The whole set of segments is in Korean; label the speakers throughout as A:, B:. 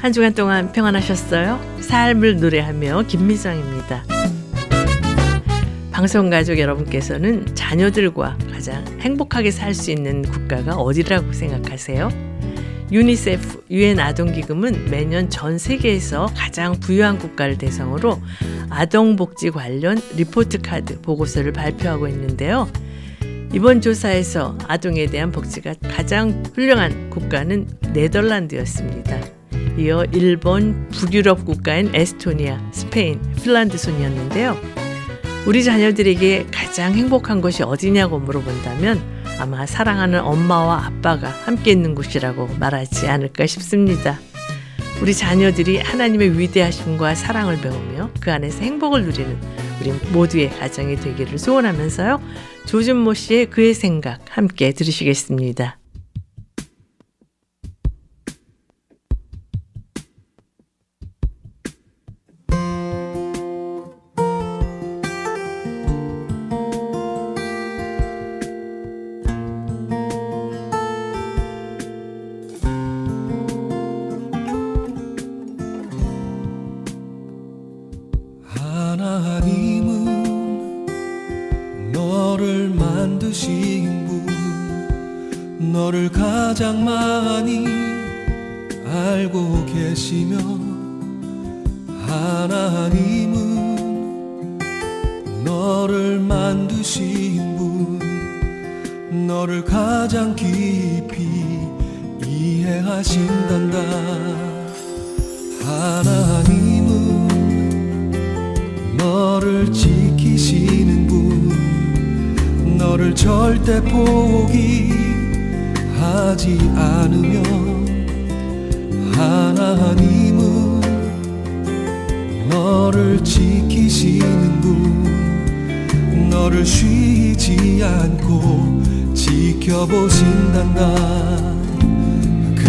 A: 한 주간 동안 평안하셨어요? 삶을 노래하며 김미정입니다. 방송 가족 여러분께서는 자녀들과 가장 행복하게 살 수 있는 국가가 어디라고 생각하세요? 유니세프 유엔 아동 기금은 매년 전 세계에서 가장 부유한 국가를 대상으로 아동 복지 관련 report card 보고서를 발표하고 있는데요. 이번 조사에서 아동에 대한 복지가 가장 훌륭한 국가는 네덜란드였습니다. 이어 일본, 북유럽 국가인 에스토니아, 스페인, 핀란드 순이었는데요. 우리 자녀들에게 가장 행복한 곳이 어디냐고 물어본다면 아마 사랑하는 엄마와 아빠가 함께 있는 곳이라고 말하지 않을까 싶습니다. 우리 자녀들이 하나님의 위대하심과 사랑을 배우며 그 안에서 행복을 누리는 우리 모두의 가정이 되기를 소원하면서요. 조준모 씨의 그의 생각 함께 들으시겠습니다. 하신단다. 하나님은 너를 지키시는 분. 너를 절대 포기하지 않으며 하나님은 너를 지키시는 분. 너를 쉬지 않고 지켜보신단다.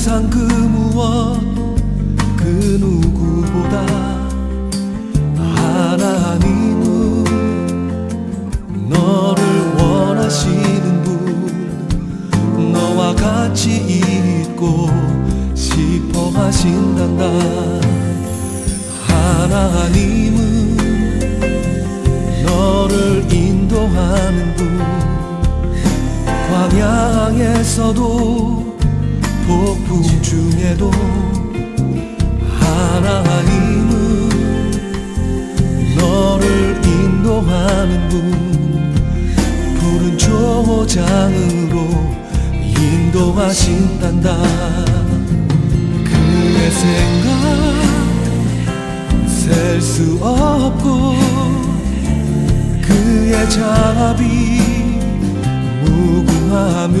A: 세상 그 무엇 그 누구보다 하나님은 너를 원하시는 분 너와 같이 있고 싶어 하신단다. 하나님은 너를 인도하는 분 광양에서도 폭풍 중에도 하나님은 너를 인도하는 분 푸른 초장으로 인도하신단다. 그의 생각 셀 수 없고 그의 자비 무궁하며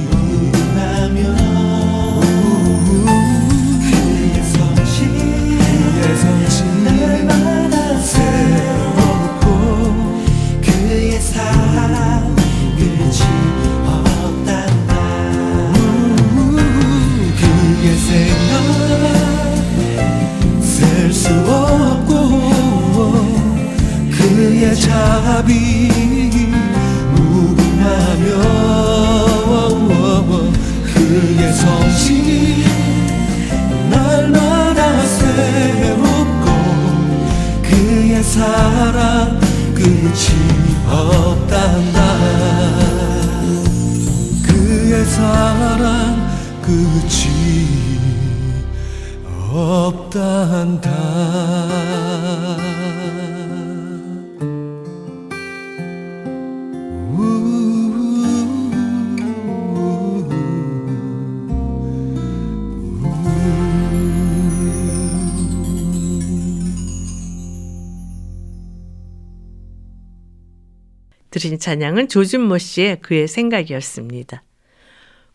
A: 답이 무궁하며 그의 성신이 날마다 새롭고 그의
B: 사랑 끝이 없단다.
C: 그의 사랑 끝이 없단다.
D: 들으신 찬양은 조준모 씨의 그의 생각이었습니다.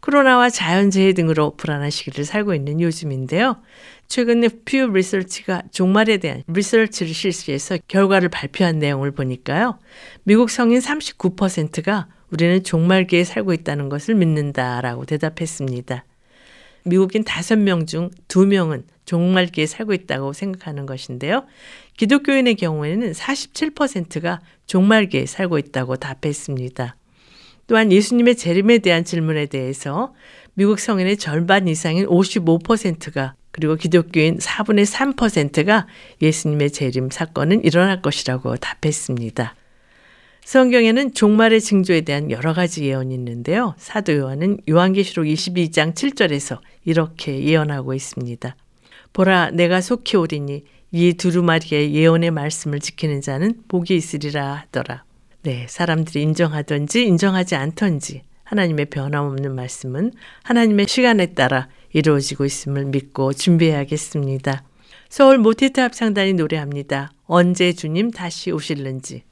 D: 코로나와 자연재해 등으로 불안한 시기를 살고 있는 요즘인데요. 최근에 퓨 리서치가 종말에 대한 리서치를 실시해서 결과를 발표한 내용을 보니까요. 미국 성인 39%가 우리는 종말기에 살고 있다는 것을 믿는다라고 대답했습니다. 미국인 5명 중 2명은 종말기에 살고 있다고 생각하는 것인데요. 기독교인의 경우에는 47%가 종말기에 살고 있다고 답했습니다. 또한 예수님의 재림에 대한 질문에 대해서 미국 성인의 절반 이상인 55%가 그리고 기독교인 4분의 3%가 예수님의 재림 사건은 일어날 것이라고 답했습니다. 성경에는 종말의 징조에 대한 여러 가지 예언이 있는데요. 사도 요한은 요한계시록 22장 7절에서 이렇게 예언하고 있습니다. 보라 내가 속히 오리니 이 두루마리의 예언의 말씀을 지키는 자는 복이 있으리라 하더라. 네, 사람들이 인정하든지 인정하지 않던지 하나님의 변함없는 말씀은 하나님의 시간에 따라 이루어지고 있음을 믿고 준비해야겠습니다. 서울 모태트 합창단이 노래합니다. 언제 주님 다시 오실는지.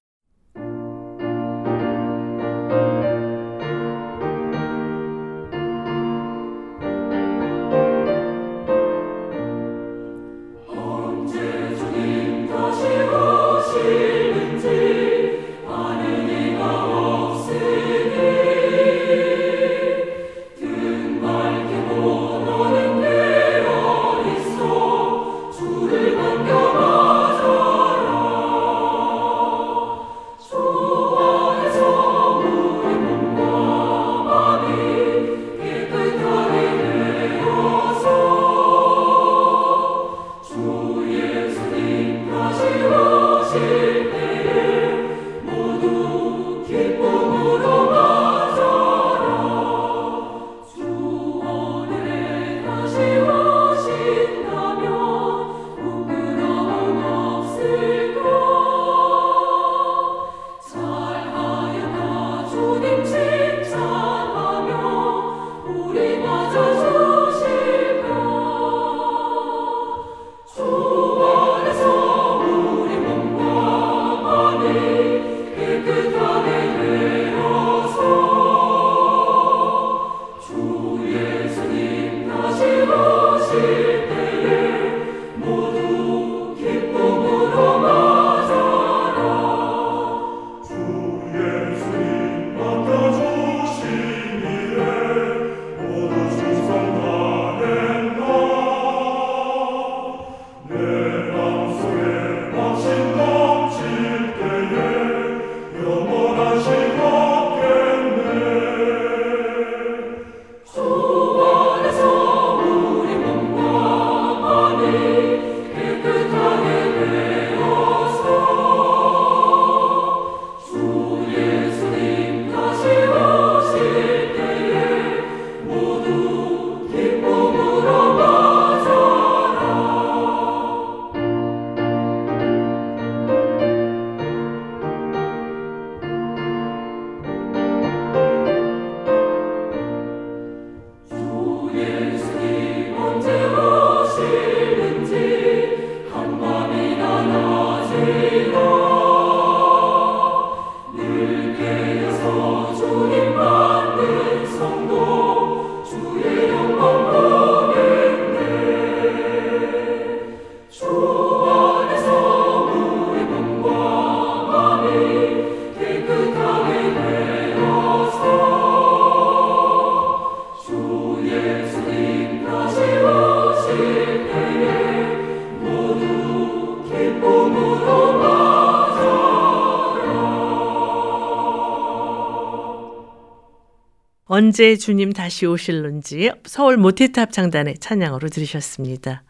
D: 언제 주님 다시 오실런지 서울 모태탑 창단의 찬양으로 들으셨습니다.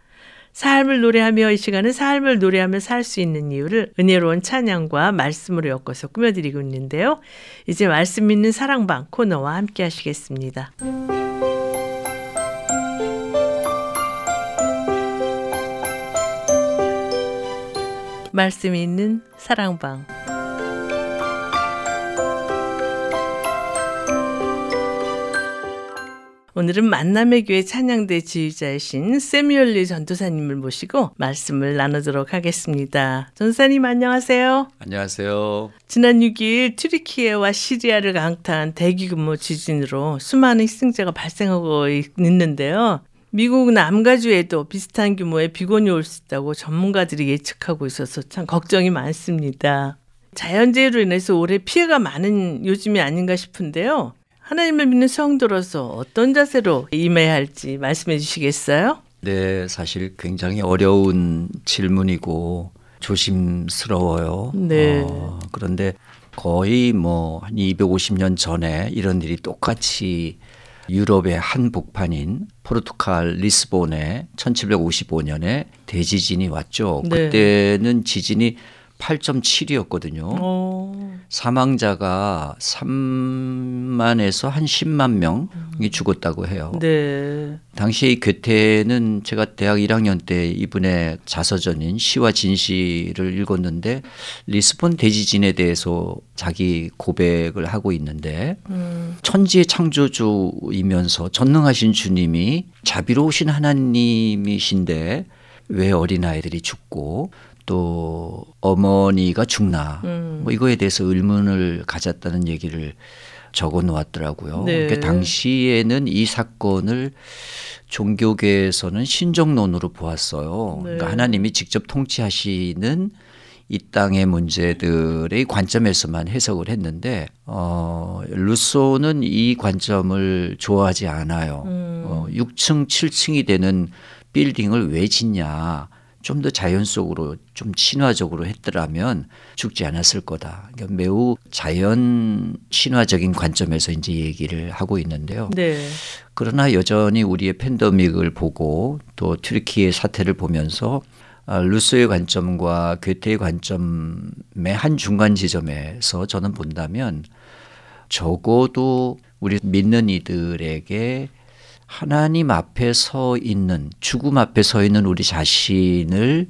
D: 삶을 노래하며 이 시간은 삶을 노래하며 살 수 있는 이유를 은혜로운 찬양과 말씀으로 엮어서 꾸며드리고 있는데요. 이제 말씀 있는 사랑방 코너와 함께 하시겠습니다. 말씀 있는 사랑방 오늘은 만남의 교회 찬양대 지휘자이신 세미얼리 전도사님을 모시고 말씀을 나누도록 하겠습니다. 전사님 안녕하세요.
E: 안녕하세요.
D: 지난 6일 튀르키예와 시리아를 강타한 대규모 지진으로 수많은 희생자가 발생하고 있는데요. 미국 남가주에도 비슷한 규모의 비곤이 올 수 있다고 전문가들이 예측하고 있어서 참 걱정이 많습니다. 자연재해로 인해서 올해 피해가 많은 요즘이 아닌가 싶은데요. 하나님을 믿는 성도로서 어떤 자세로 임해야 할지 말씀해 주시겠어요?
E: 네, 사실 굉장히 어려운 질문이고 조심스러워요.
D: 네.
E: 어, 그런데 거의 뭐 한 250년 전에 이런 일이 똑같이 유럽의 한복판인 포르투갈 리스본에 1755년에 대지진이 왔죠.
D: 네.
E: 그때는 지진이 8.7이었거든요.
D: 어,
E: 사망자가 3만에서 한 10만 명이 죽었다고 해요.
D: 네.
E: 당시 이 괴테는 제가 대학 1학년 때 이분의 자서전인 시와 진시를 읽었는데 리스본 대지진에 대해서 자기 고백을 하고 있는데
D: 음,
E: 천지의 창조주이면서 전능하신 주님이 자비로우신 하나님이신데 왜 어린아이들이 죽고 또 어머니가 죽나
D: 음.
E: 뭐 이거에 대해서 의문을 가졌다는 얘기를 적어 놓았더라고요.
D: 네.
E: 그러니까 당시에는 이 사건을 종교계에서는 신정론으로 보았어요.
D: 네.
E: 그러니까 하나님이 직접 통치하시는 이 땅의 문제들의 관점에서만 해석을 했는데 어, 루소는 이 관점을 좋아하지 않아요.
D: 음.
E: 어, 6층, 7층이 되는 빌딩을 왜 짓냐? 좀 더 자연 속으로 좀 친화적으로 했더라면 죽지 않았을 거다. 그러니까 매우 자연 친화적인 관점에서 이제 얘기를 하고 있는데요.
D: 네.
E: 그러나 여전히 우리의 팬데믹을 보고 또 튀르키의 사태를 보면서 아, 루소의 관점과 괴테의 관점의 한 중간 지점에서 저는 본다면 적어도 우리 믿는 이들에게 하나님 앞에 서 있는 죽음 앞에 서 있는 우리 자신을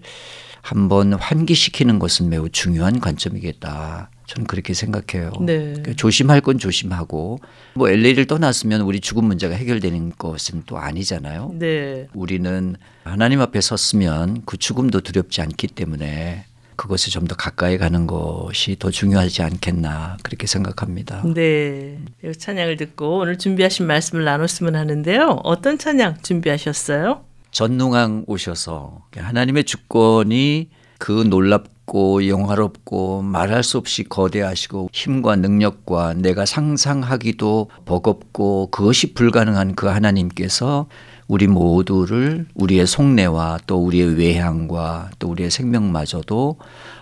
E: 한번 환기시키는 것은 매우 중요한 관점이겠다. 저는 그렇게 생각해요.
D: 네.
E: 그러니까 조심할 건 조심하고 뭐 LA를 떠났으면 우리 죽음 문제가 해결되는 것은 또 아니잖아요.
D: 네.
E: 우리는 하나님 앞에 섰으면 그 죽음도 두렵지 않기 때문에 그것을 좀더 가까이 가는 것이 더 중요하지 않겠나 그렇게 생각합니다.
D: 네. 이 찬양을 듣고 오늘 준비하신 말씀을 나눴으면 하는데요. 어떤 찬양 준비하셨어요?
E: 전능왕 오셔서 하나님의 주권이 그 놀랍고 영화롭고 말할 수 없이 거대하시고 힘과 능력과 내가 상상하기도 버겁고 그것이 불가능한 그 하나님께서 우리 모두를 우리의 속내와 또 우리의 외향과 또 우리의 생명마저도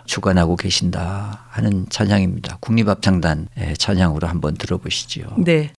E: 주관하고 계신다 하는 찬양입니다. 국립합창단의 찬양으로 한번 들어보시지요.
D: 네.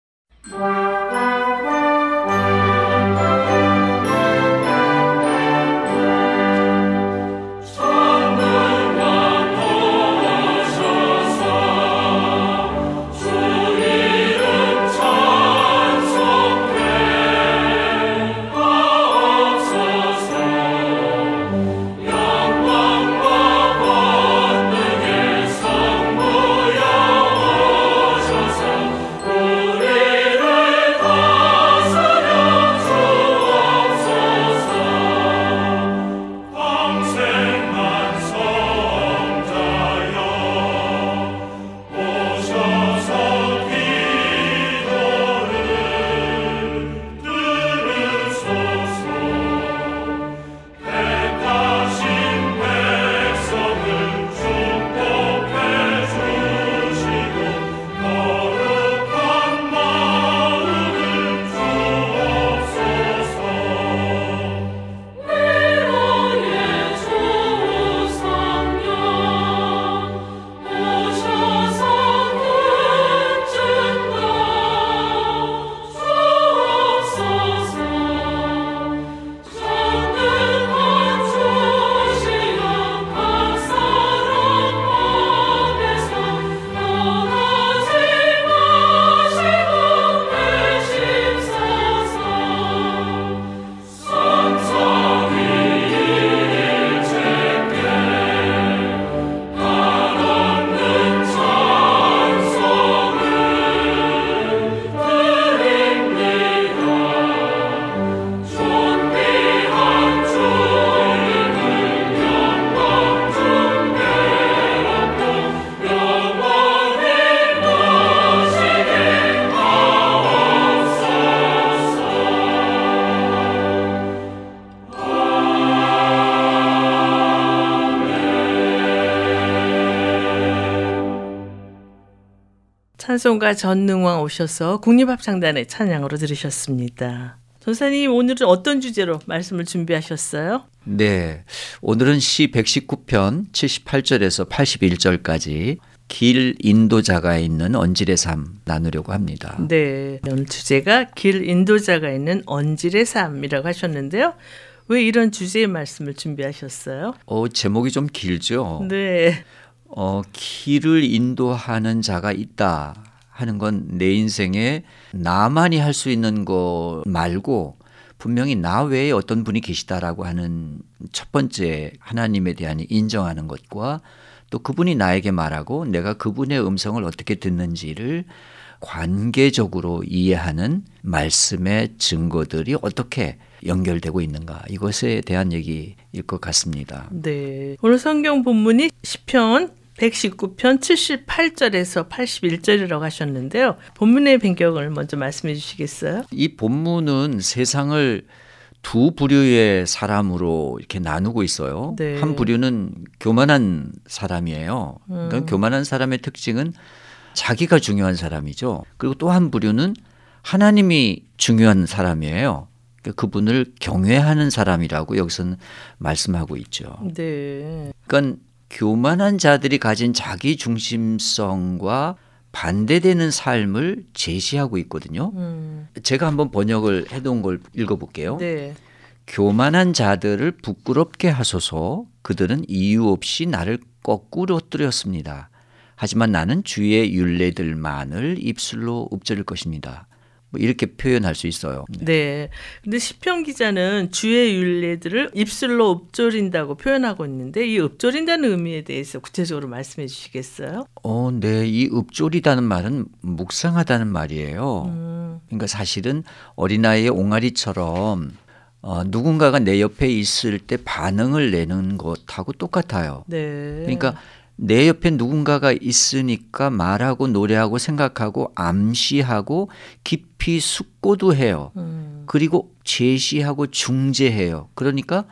D: 찬송가 전능왕 오셔서 국립합창단의 찬양으로 들으셨습니다. 전사님 오늘은 어떤 주제로 말씀을 준비하셨어요?
E: 네. 오늘은 시 119편 78절에서 81절까지 길 인도자가 있는 언질의 삶 나누려고 합니다.
D: 네. 오늘 주제가 길 인도자가 있는 언질의 삶이라고 하셨는데요. 왜 이런 주제의 말씀을 준비하셨어요?
E: 어, 제목이 좀 길죠.
D: 네.
E: 어, 길을 인도하는 자가 있다 하는 건 내 인생에 나만이 할 수 있는 거 말고 분명히 나 외에 어떤 분이 계시다라고 하는 첫 번째 하나님에 대한 인정하는 것과 또 그분이 나에게 말하고 내가 그분의 음성을 어떻게 듣는지를 관계적으로 이해하는 말씀의 증거들이 어떻게 연결되고 있는가 이것에 대한 얘기일 것 같습니다.
D: 네. 오늘 성경 본문이 시편 119편 78절에서 81절이라고 하셨는데요. 본문의 변경을 먼저 말씀해 주시겠어요?
E: 이 본문은 세상을 두 부류의 사람으로 이렇게 나누고 있어요.
D: 네.
E: 한 부류는 교만한 사람이에요. 그러니까 교만한 사람의 특징은 자기가 중요한 사람이죠. 그리고 또 한 부류는 하나님이 중요한 사람이에요. 그러니까 그분을 경외하는 사람이라고 여기서는 말씀하고 있죠.
D: 네.
E: 그러니까 교만한 자들이 가진 자기 중심성과 반대되는 삶을 제시하고 있거든요.
D: 음.
E: 제가 한번 번역을 해놓은 걸 읽어볼게요.
D: 네.
E: 교만한 자들을 부끄럽게 하소서 그들은 이유 없이 나를 거꾸로 뜨렸습니다. 하지만 나는 주의 윤례들만을 입술로 읊조릴 것입니다. 뭐 이렇게 표현할 수 있어요.
D: 네. 근데 시편 기자는 주의 윤례들을 입술로 읊조린다고 표현하고 있는데 이 읊조린다는 의미에 대해서 구체적으로 말씀해 주시겠어요?
E: 어, 네. 이 읊조리다는 말은 묵상하다는 말이에요.
D: 음.
E: 그러니까 사실은 어린아이의 옹알이처럼 어, 누군가가 내 옆에 있을 때 반응을 내는 것하고 똑같아요.
D: 네.
E: 그러니까 내 옆에 누군가가 있으니까 말하고 노래하고 생각하고 암시하고 깊이 숙고도 해요.
D: 음.
E: 그리고 제시하고 중재해요. 그러니까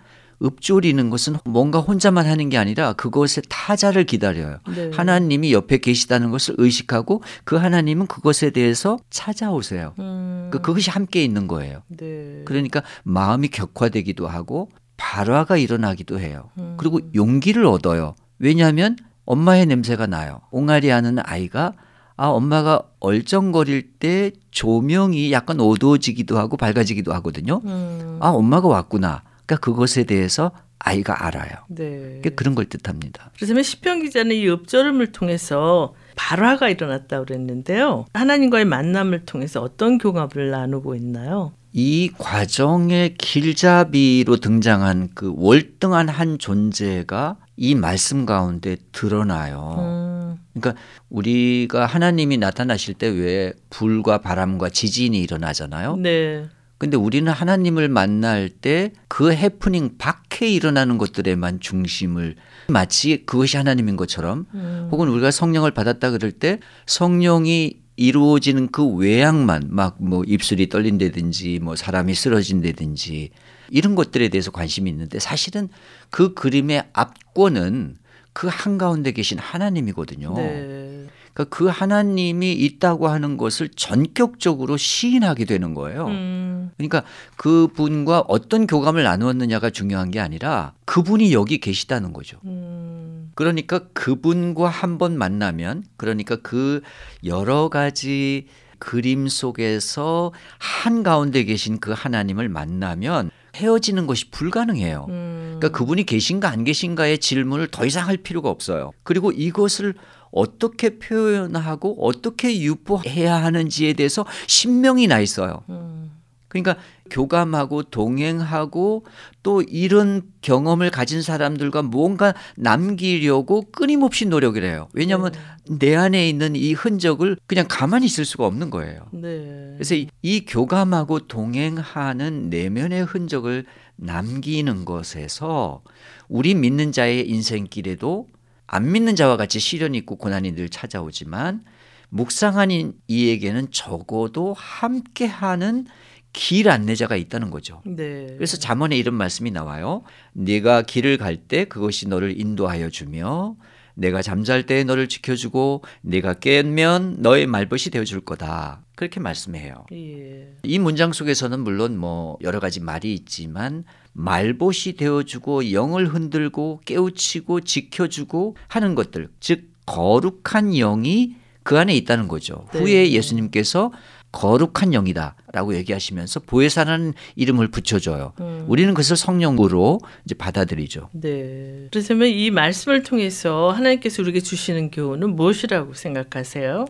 E: 읊조리는 것은 뭔가 혼자만 하는 게 아니라 그것의 타자를 기다려요.
D: 네.
E: 하나님이 옆에 계시다는 것을 의식하고 그 하나님은 그것에 대해서 찾아오세요.
D: 음.
E: 그 그것이 함께 있는 거예요.
D: 네.
E: 그러니까 마음이 격화되기도 하고 발화가 일어나기도 해요.
D: 음.
E: 그리고 용기를 얻어요. 왜냐하면 엄마의 냄새가 나요. 옹알이 하는 아이가 아 엄마가 얼쩡거릴 때 조명이 약간 어두워지기도 하고 밝아지기도 하거든요.
D: 음.
E: 아 엄마가 왔구나. 그러니까 그것에 대해서 아이가 알아요.
D: 네.
E: 그런 걸 뜻합니다.
D: 그렇다면 시편 기자는 이 읊조름을 통해서 발화가 일어났다고 그랬는데요. 하나님과의 만남을 통해서 어떤 교감을 나누고 있나요?
E: 이 과정의 길잡이로 등장한 그 월등한 한 존재가 이 말씀 가운데 드러나요.
D: 음.
E: 그러니까 우리가 하나님이 나타나실 때 왜 불과 바람과 지진이 일어나잖아요.
D: 네.
E: 근데 우리는 하나님을 만날 때 그 해프닝 밖에 일어나는 것들에만 중심을 마치 그것이 하나님인 것처럼
D: 음.
E: 혹은 우리가 성령을 받았다 그럴 때 성령이 이루어지는 그 외양만 막 뭐 입술이 떨린다든지 뭐 사람이 쓰러진다든지 이런 것들에 대해서 관심이 있는데 사실은 그 그림의 앞권은 그 한가운데 계신 하나님이거든요.
D: 네.
E: 그러니까 그 하나님이 있다고 하는 것을 전격적으로 시인하게 되는 거예요.
D: 음.
E: 그러니까 그분과 어떤 교감을 나누었느냐가 중요한 게 아니라 그분이 여기 계시다는 거죠.
D: 음.
E: 그러니까 그분과 한번 만나면 그러니까 그 여러 가지 그림 속에서 한 가운데 계신 그 하나님을 만나면 헤어지는 것이 불가능해요.
D: 음.
E: 그러니까 그분이 계신가 안 계신가의 질문을 더 이상 할 필요가 없어요. 그리고 이것을 어떻게 표현하고 어떻게 유포해야 하는지에 대해서 신명이 나 있어요.
D: 음.
E: 그러니까 교감하고 동행하고 또 이런 경험을 가진 사람들과 뭔가 남기려고 끊임없이 노력을 해요. 왜냐하면 내 안에 있는 이 흔적을 그냥 가만히 있을 수가 없는 거예요.
D: 네.
E: 그래서 이, 이 교감하고 동행하는 내면의 흔적을 남기는 것에서 우리 믿는 자의 인생길에도 안 믿는 자와 같이 시련이 있고 고난이 늘 찾아오지만 묵상한 이에게는 적어도 함께하는 길 안내자가 있다는 거죠.
D: 네.
E: 그래서 잠언에 이런 말씀이 나와요. 네가 길을 갈 때 그것이 너를 인도하여 주며 내가 잠잘 때 너를 지켜주고 내가 깨면 너의 말벗이 되어줄 거다. 그렇게 말씀해요.
D: 예.
E: 이 문장 속에서는 물론 뭐 여러 가지 말이 있지만 말봇이 되어주고 영을 흔들고 깨우치고 지켜주고 하는 것들, 즉 거룩한 영이 그 안에 있다는 거죠.
D: 네.
E: 후에 예수님께서 거룩한 영이다라고 얘기하시면서 보혜사라는 이름을 붙여줘요.
D: 음.
E: 우리는 그것을 성령으로 이제 받아들이죠.
D: 네. 그렇다면 이 말씀을 통해서 하나님께서 우리에게 주시는 교훈은 무엇이라고 생각하세요?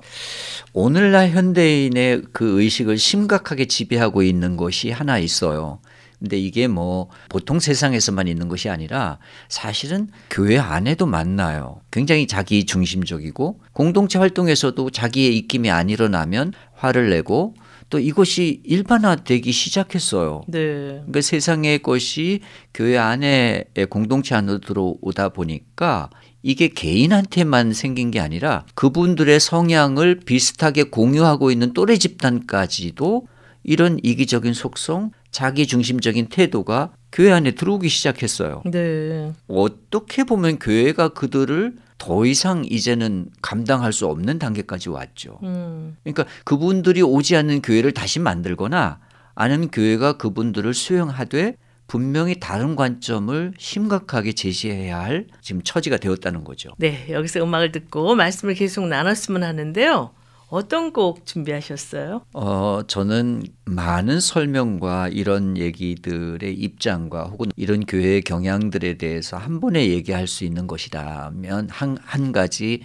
E: 오늘날 현대인의 그 의식을 심각하게 지배하고 있는 것이 하나 있어요. 근데 이게 뭐 보통 세상에서만 있는 것이 아니라 사실은 교회 안에도 만나요. 굉장히 자기 중심적이고 공동체 활동에서도 자기의 입김이 안 일어나면 화를 내고 또 이것이 일반화되기 시작했어요.
D: 네.
E: 그러니까 세상의 것이 교회 안에 공동체 안으로 들어오다 보니까 이게 개인한테만 생긴 게 아니라 그분들의 성향을 비슷하게 공유하고 있는 또래 집단까지도 이런 이기적인 속성, 자기 중심적인 태도가 교회 안에 들어오기 시작했어요.
D: 네.
E: 어떻게 보면 교회가 그들을 더 이상 이제는 감당할 수 없는 단계까지 왔죠.
D: 음.
E: 그러니까 그분들이 오지 않는 교회를 다시 만들거나 아니면 교회가 그분들을 수용하되 분명히 다른 관점을 심각하게 제시해야 할 지금 처지가 되었다는 거죠.
D: 네, 여기서 음악을 듣고 말씀을 계속 나눴으면 하는데요. 어떤 곡 준비하셨어요?
E: 어, 저는 많은 설명과 이런 얘기들의 입장과 혹은 이런 교회의 경향들에 대해서 한 번에 얘기할 수 있는 것이라면 한, 한 가지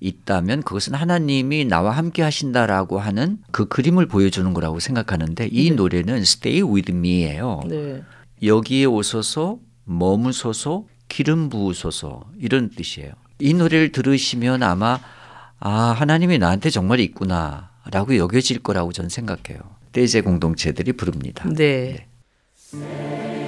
E: 있다면 그것은 하나님이 나와 함께 하신다라고 하는 그 그림을 보여주는 거라고 생각하는데 이
D: 네.
E: 노래는 Stay With Me예요.
D: 네.
E: 여기에 오소서 머무소서 기름 부으소서 이런 뜻이에요. 이 노래를 들으시면 아마 아 하나님이 나한테 정말 있구나 라고 여겨질 거라고 저는 생각해요. 떼제 공동체들이 부릅니다.
D: 네.
C: 내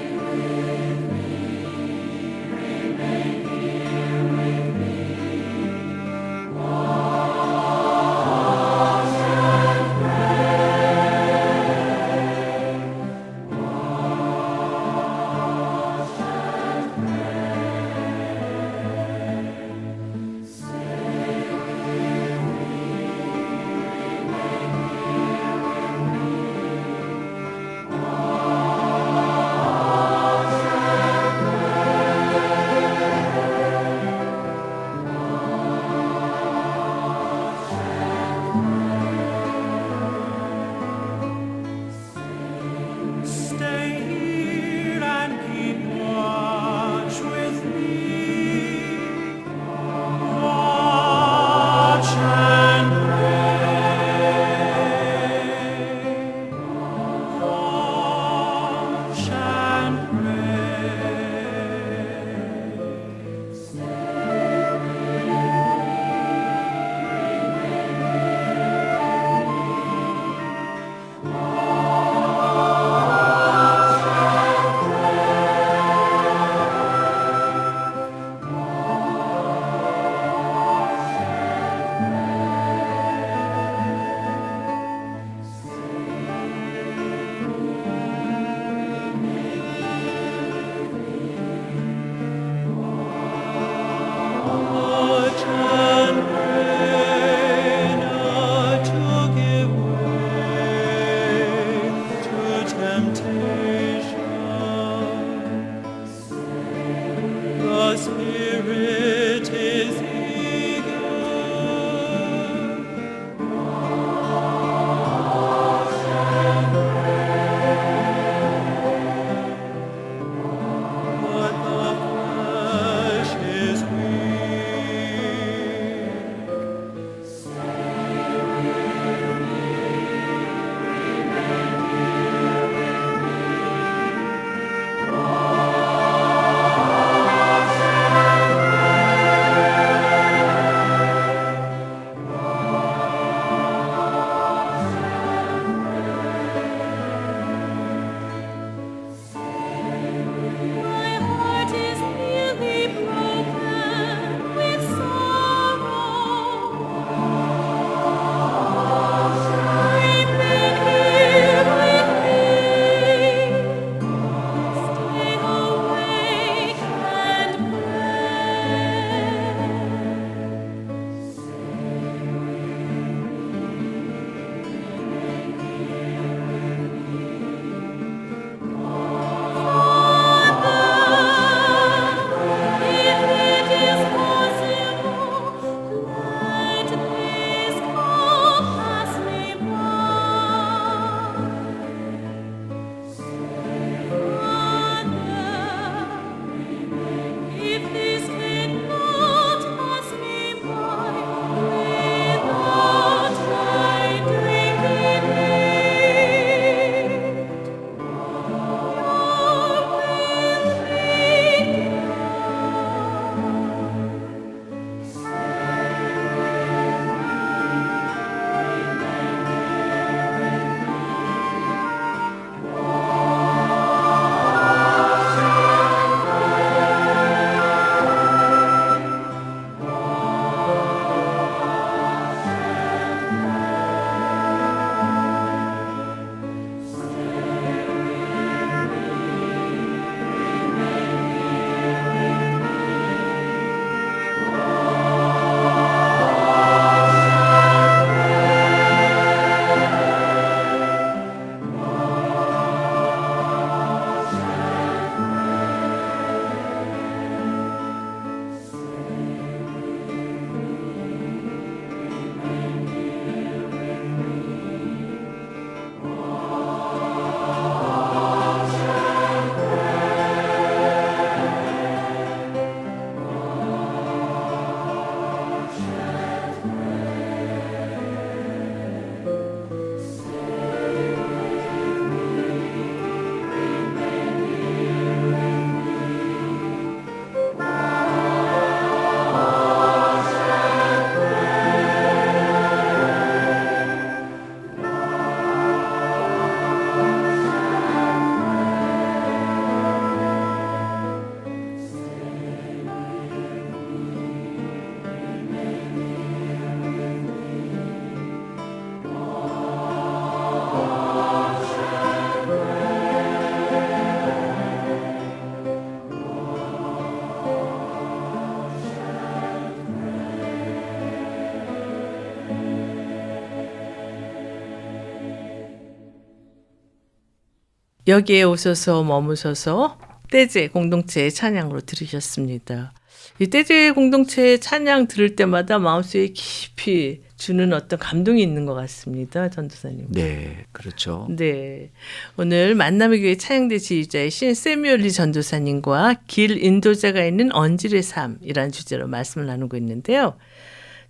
D: 여기에 오셔서 머무셔서 떼제 공동체의 찬양으로 들으셨습니다. 이 떼제 공동체의 찬양 들을 때마다 마음속에 깊이 주는 어떤 감동이 있는 것 같습니다, 전도사님.
E: 네, 그렇죠.
D: 네. 오늘 만남의 교회 찬양대 지휘자의 신 세뮤얼리 전도사님과 길 인도자가 있는 언질의 삶이라는 주제로 말씀을 나누고 있는데요.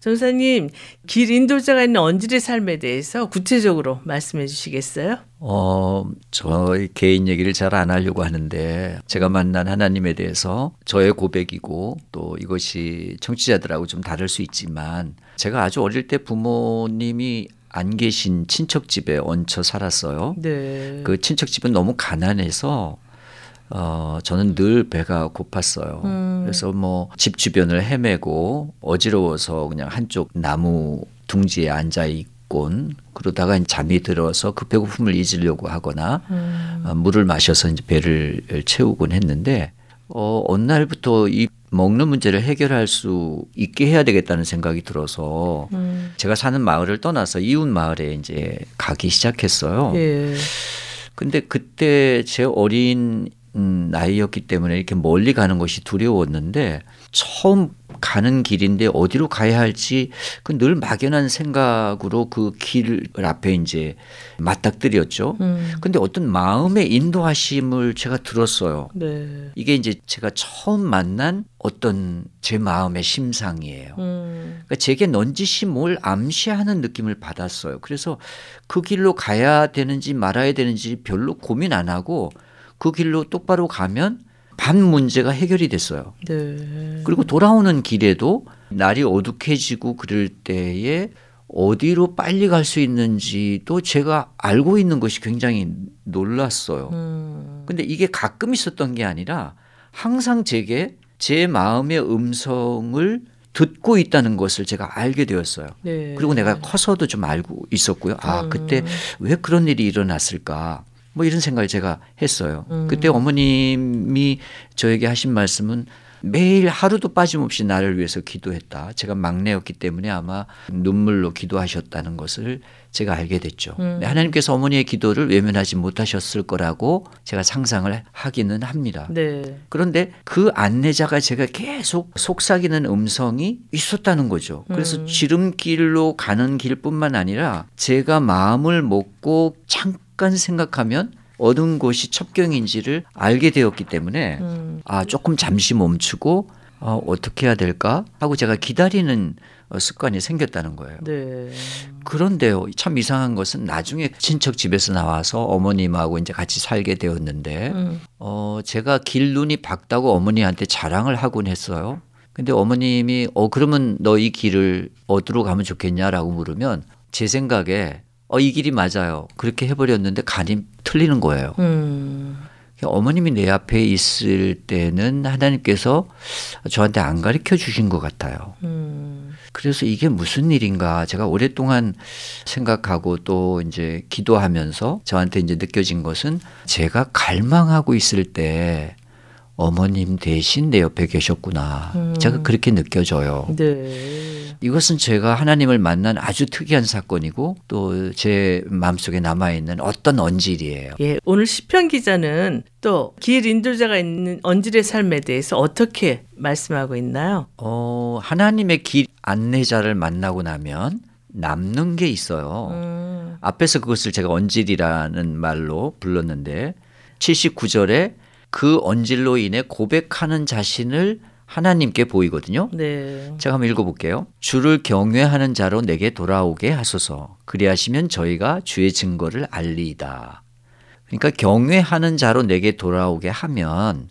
D: 전도사님, 길 인도자가 있는 언질의 삶에 대해서 구체적으로 말씀해 주시겠어요?
E: 어, 저의 개인 얘기를 잘 안 하려고 하는데 제가 만난 하나님에 대해서 저의 고백이고 또 이것이 청취자들하고 좀 다를 수 있지만 제가 아주 어릴 때 부모님이 안 계신 친척 집에 얹혀 살았어요.
D: 네.
E: 그 친척 집은 너무 가난해서 어 저는 늘 배가 고팠어요.
D: 음.
E: 그래서 뭐 집 주변을 헤매고 어지러워서 그냥 한쪽 나무 둥지에 앉아 있곤 그러다가 잠이 들어서 그 배고픔을 잊으려고 하거나
D: 음.
E: 어, 물을 마셔서 이제 배를 채우곤 했는데 어 어느 날부터 이 먹는 문제를 해결할 수 있게 해야 되겠다는 생각이 들어서
D: 음.
E: 제가 사는 마을을 떠나서 이웃 마을에 이제 가기 시작했어요.
D: 예.
E: 근데 그때 제 어린 음, 나이였기 때문에 이렇게 멀리 가는 것이 두려웠는데 처음 가는 길인데 어디로 가야 할지 그 늘 막연한 생각으로 그 길 앞에 이제 맞닥뜨렸죠.
D: 음.
E: 근데 어떤 마음의 인도하심을 제가 들었어요.
D: 네.
E: 이게 이제 제가 처음 만난 어떤 제 마음의 심상이에요.
D: 음.
E: 그러니까 제게 넌지시 뭘 암시하는 느낌을 받았어요. 그래서 그 길로 가야 되는지 말아야 되는지 별로 고민 안 하고 그 길로 똑바로 가면 반 문제가 해결이 됐어요.
D: 네.
E: 그리고 돌아오는 길에도 날이 어둑해지고 그럴 때에 어디로 빨리 갈 수 있는지도 제가 알고 있는 것이 굉장히 놀랐어요.
D: 음.
E: 근데 이게 가끔 있었던 게 아니라 항상 제게 제 마음의 음성을 듣고 있다는 것을 제가 알게 되었어요.
D: 네.
E: 그리고 내가 커서도 좀 알고 있었고요. 아, 그때 왜 그런 일이 일어났을까? 뭐 이런 생각을 제가 했어요.
D: 음.
E: 그때 어머님이 저에게 하신 말씀은 매일 하루도 빠짐없이 나를 위해서 기도했다. 제가 막내였기 때문에 아마 눈물로 기도하셨다는 것을 제가 알게 됐죠.
D: 음.
E: 네, 하나님께서 어머니의 기도를 외면하지 못하셨을 거라고 제가 상상을 하기는 합니다.
D: 네.
E: 그런데 그 안내자가 제가 계속 속삭이는 음성이 있었다는 거죠. 그래서
D: 음.
E: 지름길로 가는 길뿐만 아니라 제가 마음을 먹고 잠깐 생각하면 얻은 곳이 첩경인지를 알게 되었기 때문에
D: 음.
E: 아 조금 잠시 멈추고 어, 어떻게 해야 될까 하고 제가 기다리는 어, 습관이 생겼다는 거예요.
D: 네.
E: 그런데요, 참 이상한 것은 나중에 친척 집에서 나와서 어머님하고 이제 같이 살게 되었는데,
D: 음.
E: 어, 제가 길 눈이 밝다고 어머니한테 자랑을 하곤 했어요. 근데 어머님이, 어, 그러면 너 이 길을 어디로 가면 좋겠냐라고 물으면 제 생각에, 어, 이 길이 맞아요. 그렇게 해버렸는데 간이 틀리는 거예요.
D: 음.
E: 어머님이 내 앞에 있을 때는 하나님께서 저한테 안 가르쳐 주신 것 같아요.
D: 음.
E: 그래서 이게 무슨 일인가 제가 오랫동안 생각하고 또 이제 기도하면서 저한테 이제 느껴진 것은 제가 갈망하고 있을 때 어머님 대신 내 옆에 계셨구나.
D: 음.
E: 제가 그렇게 느껴져요.
D: 네.
E: 이것은 제가 하나님을 만난 아주 특이한 사건이고 또 제 마음속에 남아 있는 어떤 언질이에요.
D: 예, 오늘 시편 기자는 또길 인도자가 있는 언질의 삶에 대해서 어떻게 말씀하고 있나요?
E: 어, 하나님의 길 안내자를 만나고 나면 남는 게 있어요.
D: 음.
E: 앞에서 그것을 제가 언질이라는 말로 불렀는데 79절에 그 언질로 인해 고백하는 자신을 하나님께 보이거든요.
D: 네.
E: 제가 한번 읽어볼게요. 주를 경외하는 자로 내게 돌아오게 하소서. 그리하시면 저희가 주의 증거를 알리이다. 그러니까 경외하는 자로 내게 돌아오게 하면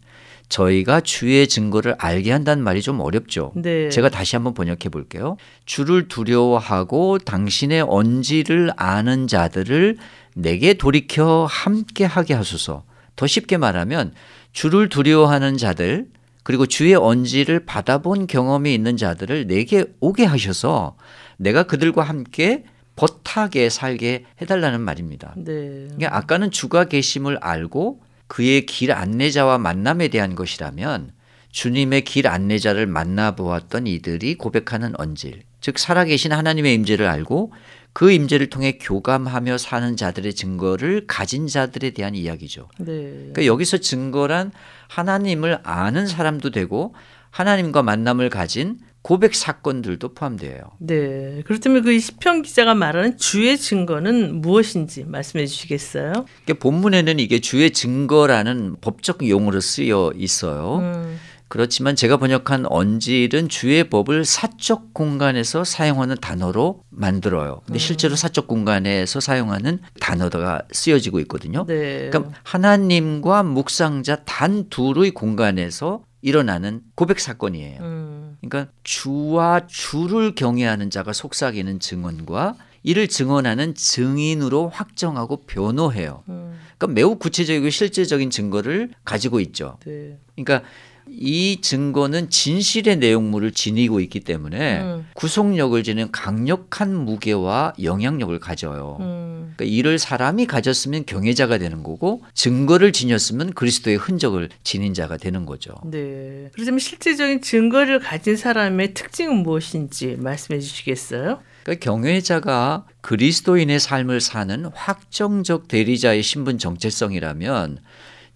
E: 저희가 주의 증거를 알게 한다는 말이 좀 어렵죠.
D: 네.
E: 제가 다시 한번 번역해 볼게요. 주를 두려워하고 당신의 언지를 아는 자들을 내게 돌이켜 함께 하게 하소서. 더 쉽게 말하면 주를 두려워하는 자들 그리고 주의 언지를 받아본 경험이 있는 자들을 내게 오게 하셔서 내가 그들과 함께 버타게 살게 해달라는 말입니다.
D: 네.
E: 그러니까 아까는 주가 계심을 알고 그의 길 안내자와 만남에 대한 것이라면 주님의 길 안내자를 만나보았던 이들이 고백하는 언질, 즉 살아계신 하나님의 임재를 알고 그 임재를 통해 교감하며 사는 자들의 증거를 가진 자들에 대한 이야기죠.
D: 네.
E: 그러니까 여기서 증거란 하나님을 아는 사람도 되고 하나님과 만남을 가진 고백 사건들도 포함돼요.
D: 네. 그렇다면 그 시편 기자가 말하는 주의 증거는 무엇인지 말씀해 주시겠어요?
E: 그러니까 본문에는 이게 주의 증거라는 법적 용어로 쓰여 있어요.
D: 음.
E: 그렇지만 제가 번역한 언질은 주의 법을 사적 공간에서 사용하는 단어로 만들어요. 근데 실제로 사적 공간에서 사용하는 단어가 쓰여지고 있거든요.
D: 네.
E: 그러니까 하나님과 묵상자 단 둘의 공간에서 일어나는 고백 사건이에요.
D: 음.
E: 그러니까 주와 주를 경외하는 자가 속삭이는 증언과 이를 증언하는 증인으로 확정하고 변호해요.
D: 음.
E: 그러니까 매우 구체적이고 실제적인 증거를 가지고 있죠.
D: 네.
E: 그러니까 이 증거는 진실의 내용물을 지니고 있기 때문에
D: 음.
E: 구속력을 지닌 강력한 무게와 영향력을 가져요.
D: 음.
E: 그러니까 이를 사람이 가졌으면 경외자가 되는 거고 증거를 지녔으면 그리스도의 흔적을 지닌 자가 되는 거죠.
D: 네. 그렇다면 실제적인 증거를 가진 사람의 특징은 무엇인지 말씀해 주시겠어요?
E: 그러니까 경외자가 그리스도인의 삶을 사는 확정적 대리자의 신분 정체성이라면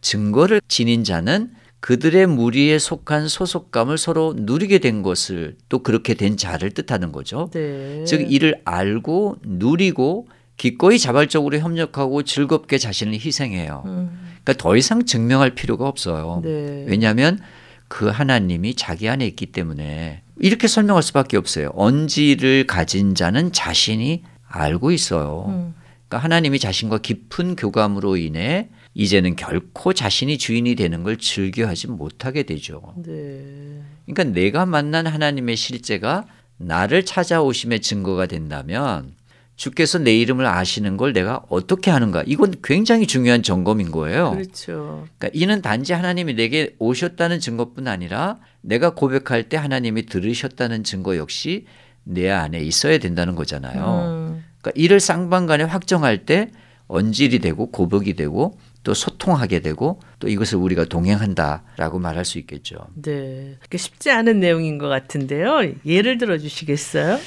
E: 증거를 지닌 자는 그들의 무리에 속한 소속감을 서로 누리게 된 것을 또 그렇게 된 자를 뜻하는 거죠.
D: 네.
E: 즉 이를 알고 누리고 기꺼이 자발적으로 협력하고 즐겁게 자신을 희생해요.
D: 음.
E: 그러니까 더 이상 증명할 필요가 없어요.
D: 네.
E: 왜냐하면 그 하나님이 자기 안에 있기 때문에 이렇게 설명할 수밖에 없어요. 언지를 가진 자는 자신이 알고 있어요.
D: 음.
E: 그러니까 하나님이 자신과 깊은 교감으로 인해 이제는 결코 자신이 주인이 되는 걸 즐겨하지 못하게 되죠.
D: 네.
E: 그러니까 내가 만난 하나님의 실제가 나를 찾아오심의 증거가 된다면 주께서 내 이름을 아시는 걸 내가 어떻게 하는가? 이건 굉장히 중요한 점검인 거예요.
D: 그렇죠.
E: 그러니까 이는 단지 하나님이 내게 오셨다는 증거뿐 아니라 내가 고백할 때 하나님이 들으셨다는 증거 역시 내 안에 있어야 된다는 거잖아요.
D: 음.
E: 그러니까 이를 쌍방간에 확정할 때 언질이 되고 고백이 되고 또 소통하게 되고 또 이것을 우리가 동행한다라고 말할 수 있겠죠.
D: 네. 쉽지 않은 내용인 것 같은데요. 예를 들어 주시겠어요?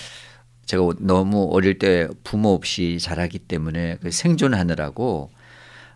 E: 제가 너무 어릴 때 부모 없이 자라기 때문에 그 생존하느라고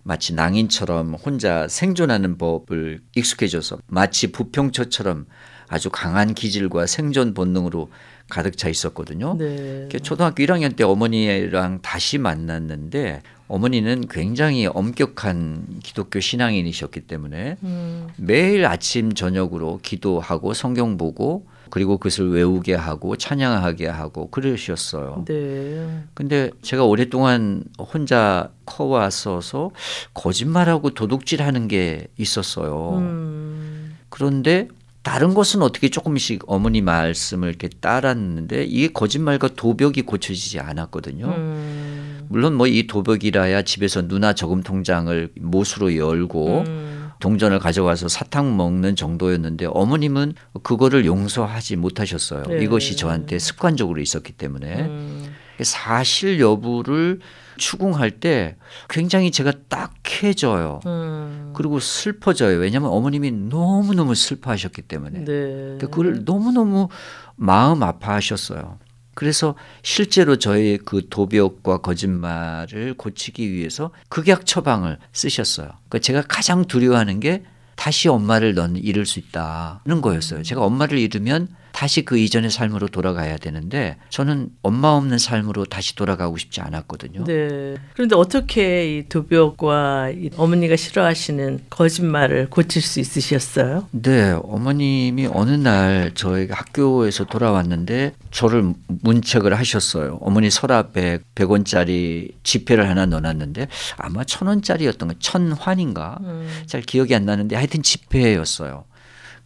E: 마치 낭인처럼 혼자 생존하는 법을 익숙해져서 마치 부평초처럼 아주 강한 기질과 생존 본능으로 가득 차 있었거든요.
D: 네.
E: 그 초등학교 1학년 때 어머니랑 다시 만났는데 어머니는 굉장히 엄격한 기독교 신앙인이셨기 때문에
D: 음.
E: 매일 아침 저녁으로 기도하고 성경 보고 그리고 그것을 외우게 하고 찬양하게 하고 그러셨어요.
D: 네.
E: 근데 제가 오랫동안 혼자 커왔어서 거짓말하고 도둑질하는 게 있었어요.
D: 음.
E: 그런데 다른 것은 어떻게 조금씩 어머니 말씀을 이렇게 따랐는데 이게 거짓말과 도벽이 고쳐지지 않았거든요.
D: 음.
E: 물론 뭐 이 도벽이라야 집에서 누나 저금 통장을 못으로 열고
D: 음.
E: 동전을 가져가서 사탕 먹는 정도였는데 어머님은 그거를 용서하지 못하셨어요.
D: 네.
E: 이것이 저한테 습관적으로 있었기 때문에
D: 음.
E: 사실 여부를 추궁할 때 굉장히 제가 딱해져요.
D: 음.
E: 그리고 슬퍼져요. 왜냐하면 어머님이 너무너무 슬퍼하셨기 때문에.
D: 네.
E: 그걸 너무너무 마음 아파하셨어요. 그래서 실제로 저의 그 도벽과 거짓말을 고치기 위해서 극약 처방을 쓰셨어요. 그러니까 제가 가장 두려워하는 게 다시 엄마를 넌 잃을 수 있다는 거였어요. 제가 엄마를 잃으면 다시 그 이전의 삶으로 돌아가야 되는데 저는 엄마 없는 삶으로 다시 돌아가고 싶지 않았거든요.
D: 네. 그런데 어떻게 이 도벽과 이 어머니가 싫어하시는 거짓말을 고칠 수 있으셨어요?
E: 네, 어머님이 어느 날 저희가 학교에서 돌아왔는데 저를 문책을 하셨어요. 어머니 서랍에 100원짜리 지폐를 하나 넣어놨는데 아마 천 원짜리였던 거, 천환인가?
D: 음.
E: 잘 기억이 안 나는데 하여튼 지폐였어요.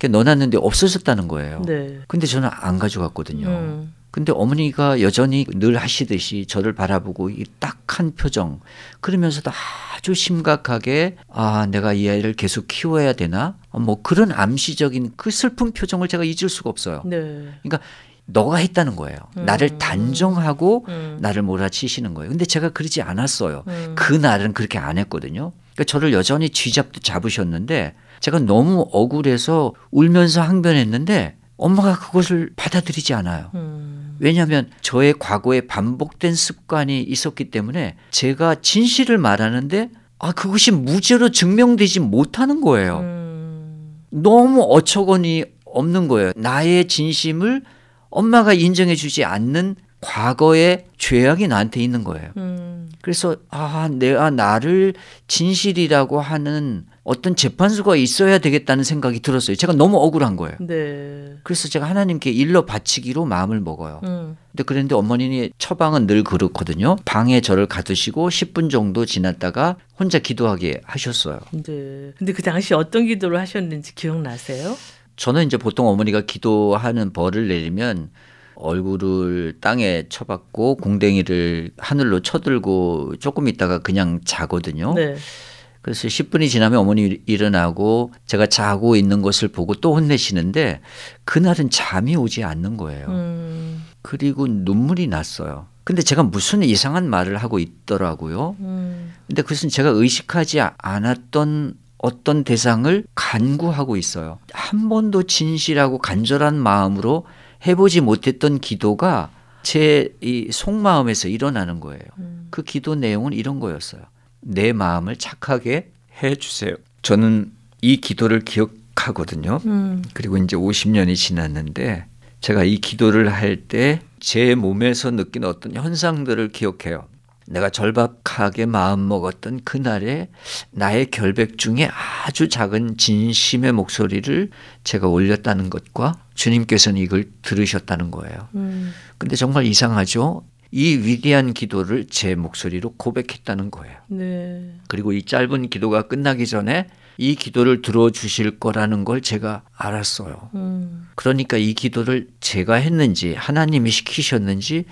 E: 넣어놨는데 없어졌다는 거예요.
D: 네.
E: 근데 저는 안 가져갔거든요.
D: 음.
E: 근데 어머니가 여전히 늘 하시듯이 저를 바라보고 이 딱한 표정 그러면서도 아주 심각하게 아 내가 이 아이를 계속 키워야 되나 뭐 그런 암시적인 그 슬픈 표정을 제가 잊을 수가 없어요.
D: 네.
E: 그러니까 너가 했다는 거예요. 나를 단정하고
D: 음.
E: 나를 몰아치시는 거예요. 근데 제가 그러지 않았어요.
D: 음.
E: 그 날은 그렇게 안 했거든요. 그러니까 저를 여전히 쥐잡도 잡으셨는데 제가 너무 억울해서 울면서 항변했는데 엄마가 그것을 받아들이지 않아요.
D: 음.
E: 왜냐하면 저의 과거에 반복된 습관이 있었기 때문에 제가 진실을 말하는데 아 그것이 무죄로 증명되지 못하는 거예요.
D: 음.
E: 너무 어처구니 없는 거예요. 나의 진심을 엄마가 인정해 주지 않는 과거의 죄악이 나한테 있는 거예요.
D: 음.
E: 그래서 아 내가 나를 진실이라고 하는 어떤 재판소가 있어야 되겠다는 생각이 들었어요. 제가 너무 억울한 거예요.
D: 네.
E: 그래서 제가 하나님께 일러 바치기로 마음을 먹어요.
D: 음.
E: 근데 그런데 어머님이 처방은 늘 그렇거든요. 방에 저를 가두시고 10분 정도 지났다가 혼자 기도하게 하셨어요.
D: 네. 근데 그 당시 어떤 기도를 하셨는지 기억나세요?
E: 저는 이제 보통 어머니가 기도하는 벌을 내리면 얼굴을 땅에 쳐박고 공댕이를 하늘로 쳐들고 조금 있다가 그냥 자거든요.
D: 네.
E: 그래서 10분이 지나면 어머니 일어나고 제가 자고 있는 것을 보고 또 혼내시는데 그날은 잠이 오지 않는 거예요.
D: 음.
E: 그리고 눈물이 났어요. 근데 제가 무슨 이상한 말을 하고 있더라고요.
D: 음.
E: 근데 그것은 제가 의식하지 않았던 어떤 대상을 간구하고 있어요. 한 번도 진실하고 간절한 마음으로 해보지 못했던 기도가 제 이 속마음에서 일어나는 거예요. 그 기도 내용은 이런 거였어요. 내 마음을 착하게 해 주세요. 저는 이 기도를 기억하거든요.
D: 음.
E: 그리고 이제 50년이 지났는데 제가 이 기도를 할 때 제 몸에서 느낀 어떤 현상들을 기억해요. 내가 절박하게 마음 먹었던 그날에 나의 결백 중에 아주 작은 진심의 목소리를 제가 올렸다는 것과 주님께서는 이걸 들으셨다는 거예요.
D: 음.
E: 근데 정말 이상하죠? 이 위대한 기도를 제 목소리로 고백했다는 거예요.
D: 네.
E: 그리고 이 짧은 기도가 끝나기 전에 이 기도를 들어주실 거라는 걸 제가 알았어요.
D: 음.
E: 그러니까 이 기도를 제가 했는지 하나님이 시키셨는지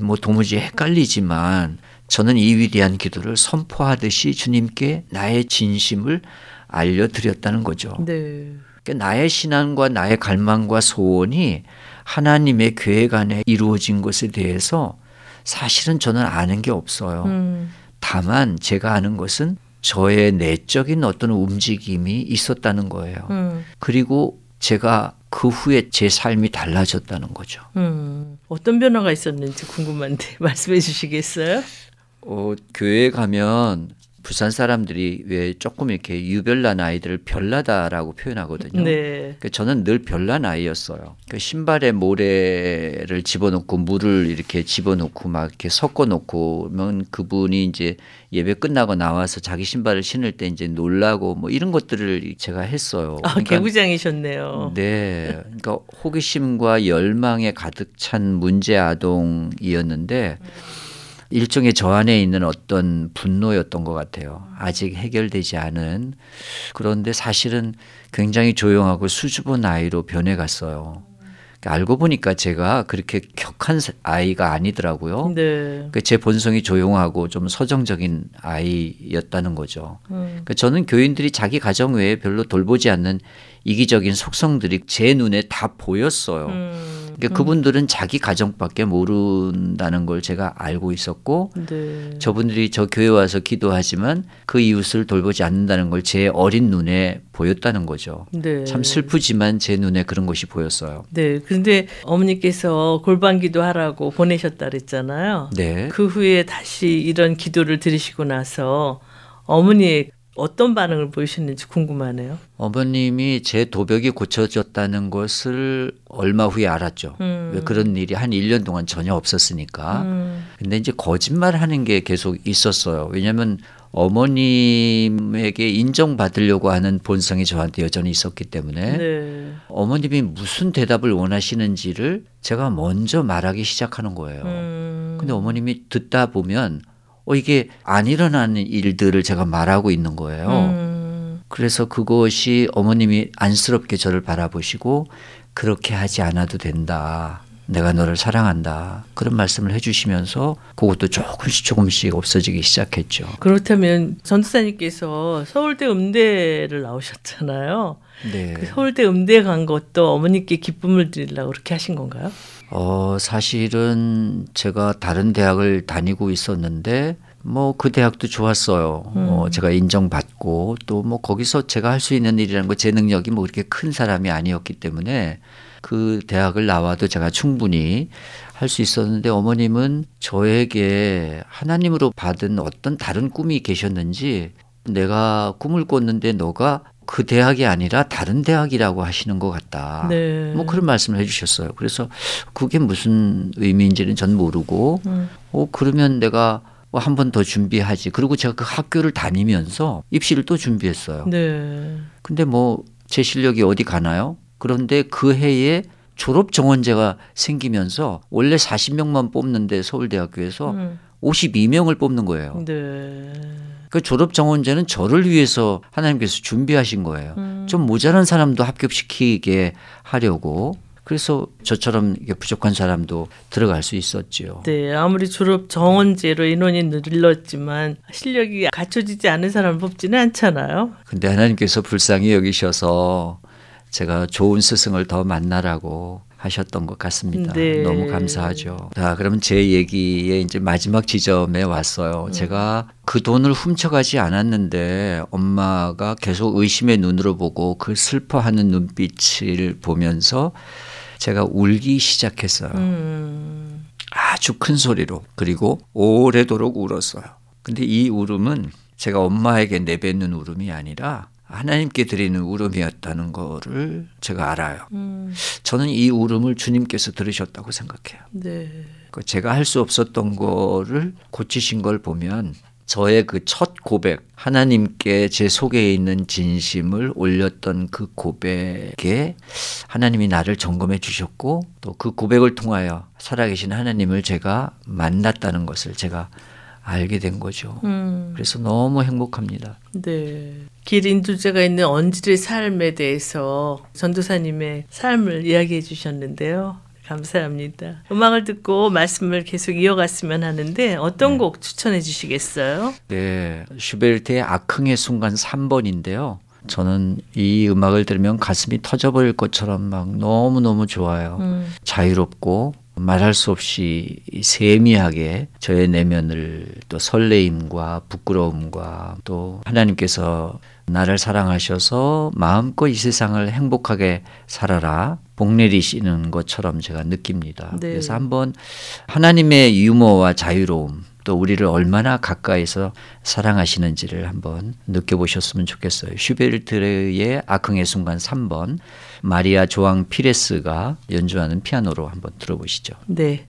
E: 뭐 도무지 헷갈리지만 저는 이 위대한 기도를 선포하듯이 주님께 나의 진심을 알려드렸다는 거죠.
D: 네.
E: 그러니까 나의 신앙과 나의 갈망과 소원이 하나님의 계획 안에 이루어진 것에 대해서 사실은 저는 아는 게 없어요.
D: 음.
E: 다만 제가 아는 것은 저의 내적인 어떤 움직임이 있었다는 거예요.
D: 음.
E: 그리고 제가 그 후에 제 삶이 달라졌다는 거죠.
D: 음. 어떤 변화가 있었는지 궁금한데 말씀해 주시겠어요?
E: 어, 교회 가면 부산 사람들이 왜 조금 이렇게 유별난 아이들을 별나다라고 표현하거든요.
D: 네.
E: 그 저는 늘 별난 아이였어요. 그 신발에 모래를 집어넣고 물을 이렇게 집어넣고 막 이렇게 섞어놓고 면 그분이 이제 예배 끝나고 나와서 자기 신발을 신을 때 이제 놀라고 뭐 이런 것들을 제가 했어요.
D: 아,
E: 그러니까
D: 개구장이셨네요.
E: 네. 그러니까 호기심과 열망에 가득 찬 문제 아동이었는데 일종의 저 안에 있는 어떤 분노였던 것 같아요. 아직 해결되지 않은 그런데 사실은 굉장히 조용하고 수줍은 아이로 변해갔어요. 그러니까 알고 보니까 제가 그렇게 격한 아이가 아니더라고요.
D: 네.
E: 그제 본성이 조용하고 좀 서정적인 아이였다는 거죠.
D: 음.
E: 그러니까 저는 교인들이 자기 가정 외에 별로 돌보지 않는 이기적인 속성들이 제 눈에 다 보였어요.
D: 음.
E: 그러니까 그분들은 자기 가정밖에 모른다는 걸 제가 알고 있었고
D: 네.
E: 저분들이 저 교회 와서 기도하지만 그 이웃을 돌보지 않는다는 걸 제 어린 눈에 보였다는 거죠.
D: 네.
E: 참 슬프지만 제 눈에 그런 것이 보였어요.
D: 네. 근데 어머니께서 골반 기도하라고 보내셨다 그랬잖아요.
E: 네.
D: 그 후에 다시 이런 기도를 들으시고 나서 어머니의 어떤 반응을 보이셨는지 궁금하네요.
E: 어머님이 제 도벽이 고쳐졌다는 것을 얼마 후에 알았죠.
D: 음.
E: 왜 그런 일이 한 1년 동안 전혀 없었으니까.
D: 음.
E: 근데 이제 거짓말 하는 게 계속 있었어요. 왜냐하면 어머님에게 인정받으려고 하는 본성이 저한테 여전히 있었기 때문에
D: 네.
E: 어머님이 무슨 대답을 원하시는지를 제가 먼저 말하기 시작하는 거예요.
D: 음.
E: 근데 어머님이 듣다 보면 어 이게 안 일어나는 일들을 제가 말하고 있는 거예요.
D: 음.
E: 그래서 그것이 어머님이 안쓰럽게 저를 바라보시고 그렇게 하지 않아도 된다. 내가 너를 사랑한다. 그런 말씀을 해주시면서 그것도 조금씩 조금씩 없어지기 시작했죠.
D: 그렇다면 전도사님께서 서울대 음대를 나오셨잖아요.
E: 네.
D: 그 서울대 음대 간 것도 어머니께 기쁨을 드리려고 그렇게 하신 건가요?
E: 어, 사실은 제가 다른 대학을 다니고 있었는데 뭐 그 대학도 좋았어요. 어, 제가 인정받고 또 뭐 거기서 제가 할 수 있는 일이라는 거 제 능력이 뭐 그렇게 큰 사람이 아니었기 때문에 그 대학을 나와도 제가 충분히 할 수 있었는데 어머님은 저에게 하나님으로 받은 어떤 다른 꿈이 계셨는지 내가 꿈을 꿨는데 너가 그 대학이 아니라 다른 대학이라고 하시는 것 같다.
D: 네.
E: 뭐 그런 말씀을 해주셨어요. 그래서 그게 무슨 의미인지는 전 모르고,
D: 음.
E: 어 그러면 내가 뭐 한번 더 준비하지. 그리고 제가 그 학교를 다니면서 입시를 또 준비했어요.
D: 네.
E: 근데 뭐 제 실력이 어디 가나요? 그런데 그 해에 졸업 정원제가 생기면서 원래 40명만 뽑는데 서울대학교에서
D: 음.
E: 52명을 뽑는 거예요.
D: 네.
E: 그 졸업 정원제는 저를 위해서 하나님께서 준비하신 거예요.
D: 음.
E: 좀 모자란 사람도 합격시키게 하려고. 그래서 저처럼 부족한 사람도 들어갈 수 있었죠.
D: 네, 아무리 졸업 정원제로 인원이 늘렀지만 실력이 갖춰지지 않은 사람을 뽑지는 않잖아요.
E: 근데 하나님께서 불쌍히 여기셔서 제가 좋은 스승을 더 만나라고 하셨던 것 같습니다.
D: 네.
E: 너무 감사하죠. 자, 그러면 제 얘기의 이제 마지막 지점에 왔어요. 제가 그 돈을 훔쳐가지 않았는데 엄마가 계속 의심의 눈으로 보고 그 슬퍼하는 눈빛을 보면서 제가 울기 시작했어요.
D: 음.
E: 아주 큰 소리로 그리고 오래도록 울었어요. 근데 이 울음은 제가 엄마에게 내뱉는 울음이 아니라 하나님께 드리는 울음이었다는 거를 제가 알아요.
D: 음.
E: 저는 이 울음을 주님께서 들으셨다고 생각해요.
D: 네.
E: 그 제가 할 수 없었던 거를 고치신 걸 보면 저의 그 첫 고백, 하나님께 제 속에 있는 진심을 올렸던 그 고백에 하나님이 나를 점검해 주셨고 또 그 고백을 통하여 살아계신 하나님을 제가 만났다는 것을 제가 알게 된 거죠.
D: 음.
E: 그래서 너무 행복합니다.
D: 네. 길 인도자가 있는 언질의 삶에 대해서 전도사님의 삶을 이야기해 주셨는데요. 감사합니다. 음악을 듣고 말씀을 계속 이어갔으면 하는데 어떤 곡 추천해 주시겠어요?
E: 네, 슈베르트의 악흥의 순간 3번인데요. 저는 이 음악을 들으면 가슴이 터져버릴 것처럼 막 너무너무 좋아요.
D: 음.
E: 자유롭고 말할 수 없이 세미하게 저의 내면을 또 설레임과 부끄러움과 또 하나님께서 나를 사랑하셔서 마음껏 이 세상을 행복하게 살아라 복 내리시는 것처럼 제가 느낍니다.
D: 네.
E: 그래서 한번 하나님의 유머와 자유로움 또 우리를 얼마나 가까이서 사랑하시는지를 한번 느껴보셨으면 좋겠어요. 슈베르트의 아흥의 순간 3번 마리아 조앙 피레스가 연주하는 피아노로 한번 들어보시죠.
D: 네.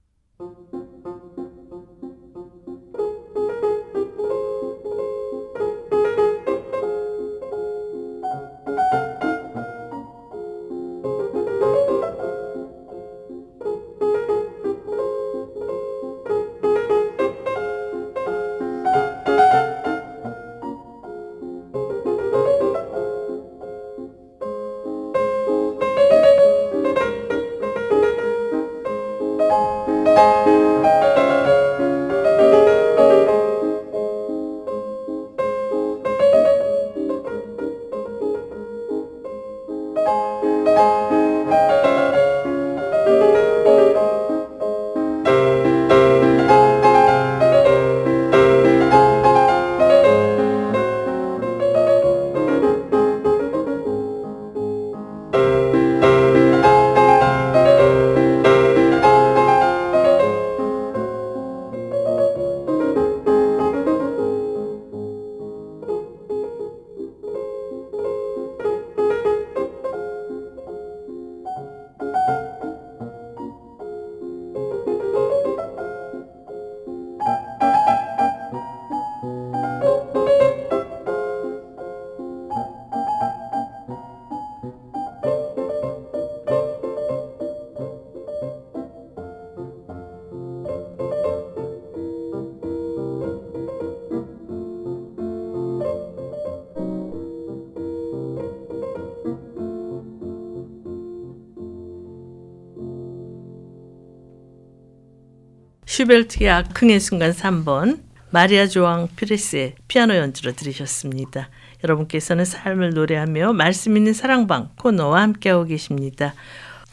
D: 슈벨트의 아흥의 순간 3번 마리아 조앙 피레스의 피아노 연주로 들으셨습니다. 여러분께서는 삶을 노래하며 말씀 있는 사랑방 코너와 함께하고 계십니다.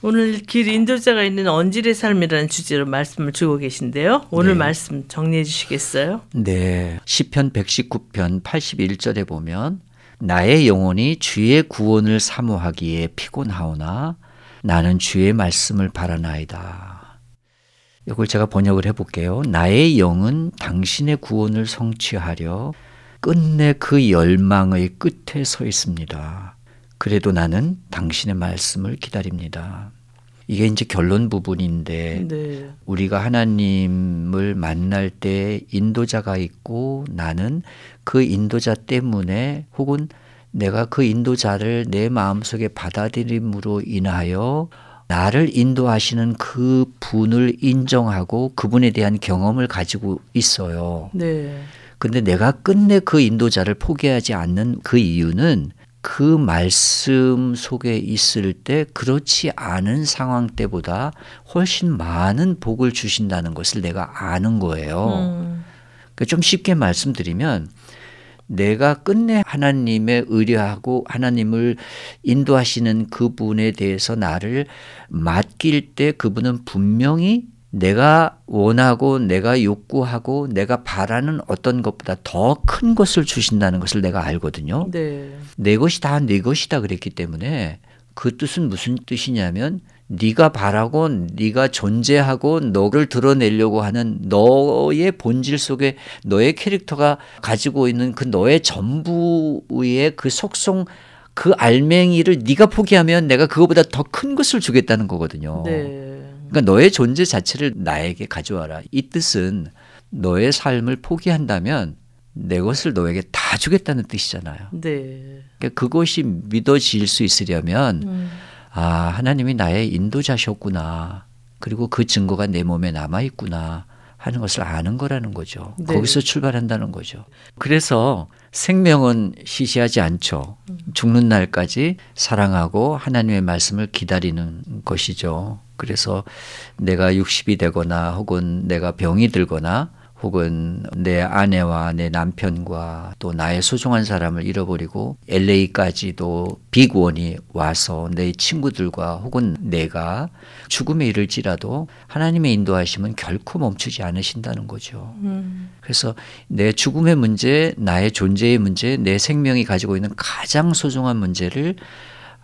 D: 오늘 길 인도자가 있는 언질의 삶이라는 주제로 말씀을 주고 계신데요. 오늘
E: 네.
D: 말씀 정리해 주시겠어요?
E: 네. 시편 119편 81절에 보면 나의 영혼이 주의 구원을 사모하기에 피곤하오나 나는 주의 말씀을 바라나이다. 이걸 제가 번역을 해볼게요. 나의 영은 당신의 구원을 성취하려 끝내 그 열망의 끝에 서 있습니다. 그래도 나는 당신의 말씀을 기다립니다. 이게 이제 결론 부분인데
D: 네.
E: 우리가 하나님을 만날 때 인도자가 있고 나는 그 인도자 때문에 혹은 내가 그 인도자를 내 마음속에 받아들임으로 인하여 나를 인도하시는 그 분을 인정하고 그분에 대한 경험을 가지고 있어요.
D: 네.
E: 근데 내가 끝내 그 인도자를 포기하지 않는 그 이유는 그 말씀 속에 있을 때 그렇지 않은 상황 때보다 훨씬 많은 복을 주신다는 것을 내가 아는 거예요.
D: 음.
E: 그러니까 좀 쉽게 말씀드리면 내가 끝내 하나님의 의뢰하고 하나님을 인도하시는 그분에 대해서 나를 맡길 때 그분은 분명히 내가 원하고 내가 욕구하고 내가 바라는 어떤 것보다 더 큰 것을 주신다는 것을 내가 알거든요.
D: 네.
E: 내 것이 다 내 것이다 그랬기 때문에 그 뜻은 무슨 뜻이냐면 네가 바라고 네가 존재하고 너를 드러내려고 하는 너의 본질 속에 너의 캐릭터가 가지고 있는 그 너의 전부의 그 속성 그 알맹이를 네가 포기하면 내가 그거보다 더 큰 것을 주겠다는 거거든요.
D: 네.
E: 그러니까 너의 존재 자체를 나에게 가져와라. 이 뜻은 너의 삶을 포기한다면 내 것을 너에게 다 주겠다는 뜻이잖아요.
D: 네.
E: 그러니까 그것이 믿어질 수 있으려면
D: 음.
E: 아 하나님이 나의 인도자셨구나. 그리고 그 증거가 내 몸에 남아 있구나 하는 것을 아는 거라는 거죠.
D: 네.
E: 거기서 출발한다는 거죠. 그래서 생명은 시시하지 않죠. 죽는 날까지 사랑하고 하나님의 말씀을 기다리는 것이죠. 그래서 내가 60이 되거나 혹은 내가 병이 들거나 혹은 내 아내와 내 남편과 또 나의 소중한 사람을 잃어버리고 LA까지도 빅원이 와서 내 친구들과 혹은 내가 죽음에 이를지라도 하나님의 인도하심은 결코 멈추지 않으신다는 거죠.
D: 음.
E: 그래서 내 죽음의 문제, 나의 존재의 문제, 내 생명이 가지고 있는 가장 소중한 문제를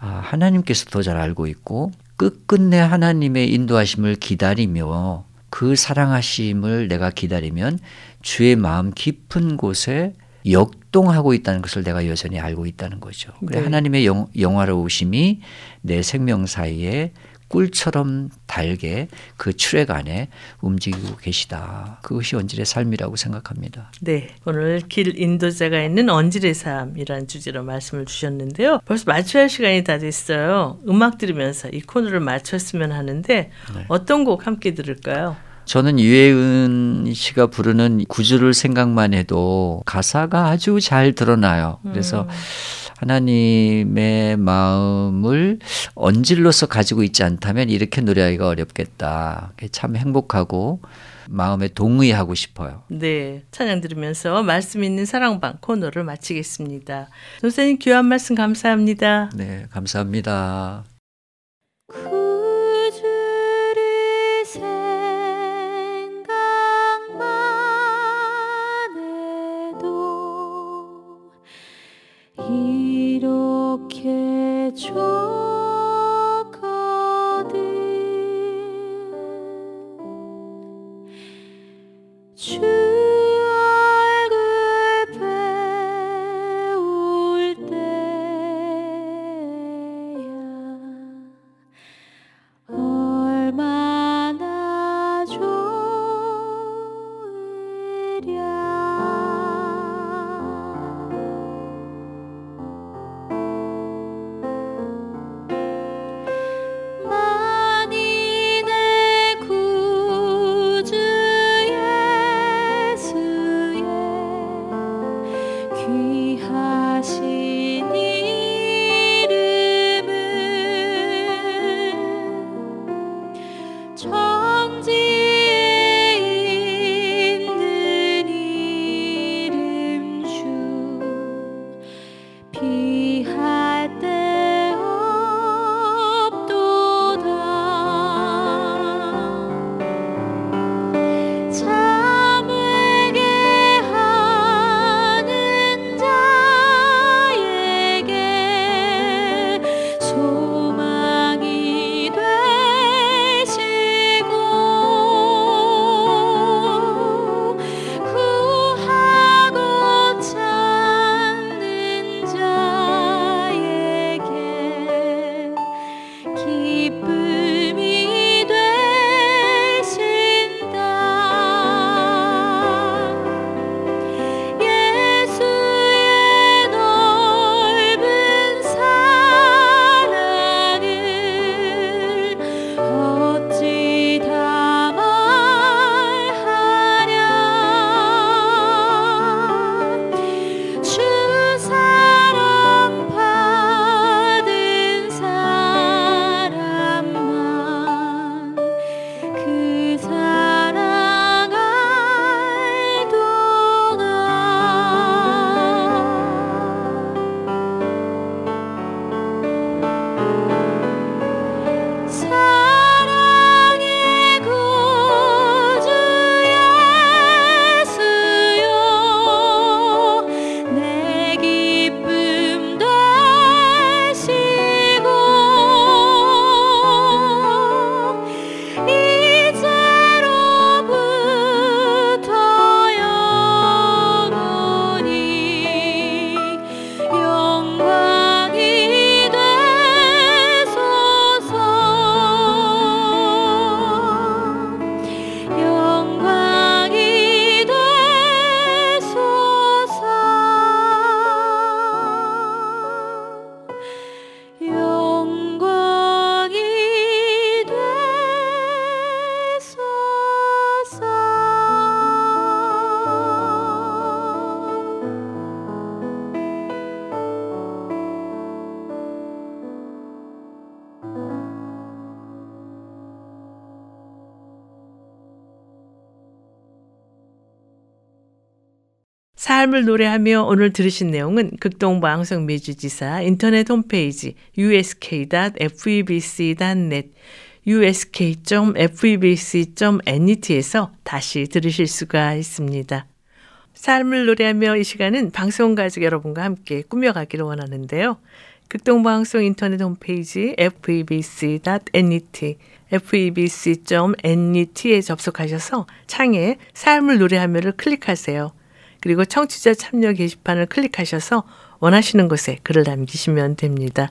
E: 아, 하나님께서 더 잘 알고 있고 끝끝내 하나님의 인도하심을 기다리며 그 사랑하심을 내가 기다리면 주의 마음 깊은 곳에 역동하고 있다는 것을 내가 여전히 알고 있다는 거죠. 그래
D: 네.
E: 하나님의 영, 영화로우심이 내 생명 사이에 꿀처럼 달게 그 출애가 안에 움직이고 계시다. 그것이 원질의 삶이라고 생각합니다.
D: 네, 오늘 길 인도자가 있는 언질의 삶이라는 주제로 말씀을 주셨는데요. 벌써 마쳐야 할 시간이 다 됐어요. 음악 들으면서 이 코너를 마쳤으면 하는데 어떤 곡 함께 들을까요?
E: 저는 유혜은 씨가 부르는 구주를 생각만 해도 가사가 아주 잘 드러나요. 그래서 하나님의 마음을 언질로서 가지고 있지 않다면 이렇게 노래하기가 어렵겠다. 참 행복하고 마음에 동의하고 싶어요.
D: 네, 찬양 들으면서 말씀 있는 사랑방 코너를 마치겠습니다. 선생님 귀한 말씀 감사합니다.
E: 네, 감사합니다.
F: 해도 이렇게 좋거든? 주
D: 삶을 노래하며 오늘 들으신 내용은 극동방송 매주지사 인터넷 홈페이지 usk.febc.net usk.febc.net에서 다시 들으실 수가 있습니다. 삶을 노래하며 이 시간은 방송 가족 여러분과 함께 꾸며가기를 원하는데요. 극동방송 인터넷 홈페이지 febc.net febc.net에 접속하셔서 창에 삶을 노래하며를 클릭하세요. 그리고 청취자 참여 게시판을 클릭하셔서 원하시는 곳에 글을 남기시면 됩니다.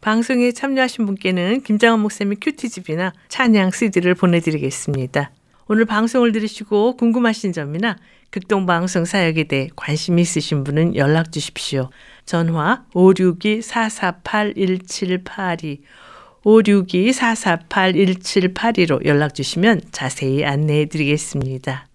D: 방송에 참여하신 분께는 김장원 목사님의 큐티집이나 찬양 CD를 보내드리겠습니다. 오늘 방송을 들으시고 궁금하신 점이나 극동방송 사역에 대해 관심 있으신 분은 연락 주십시오. 전화 562-448-1782 562-448-1782로 연락 주시면 자세히 안내해 드리겠습니다.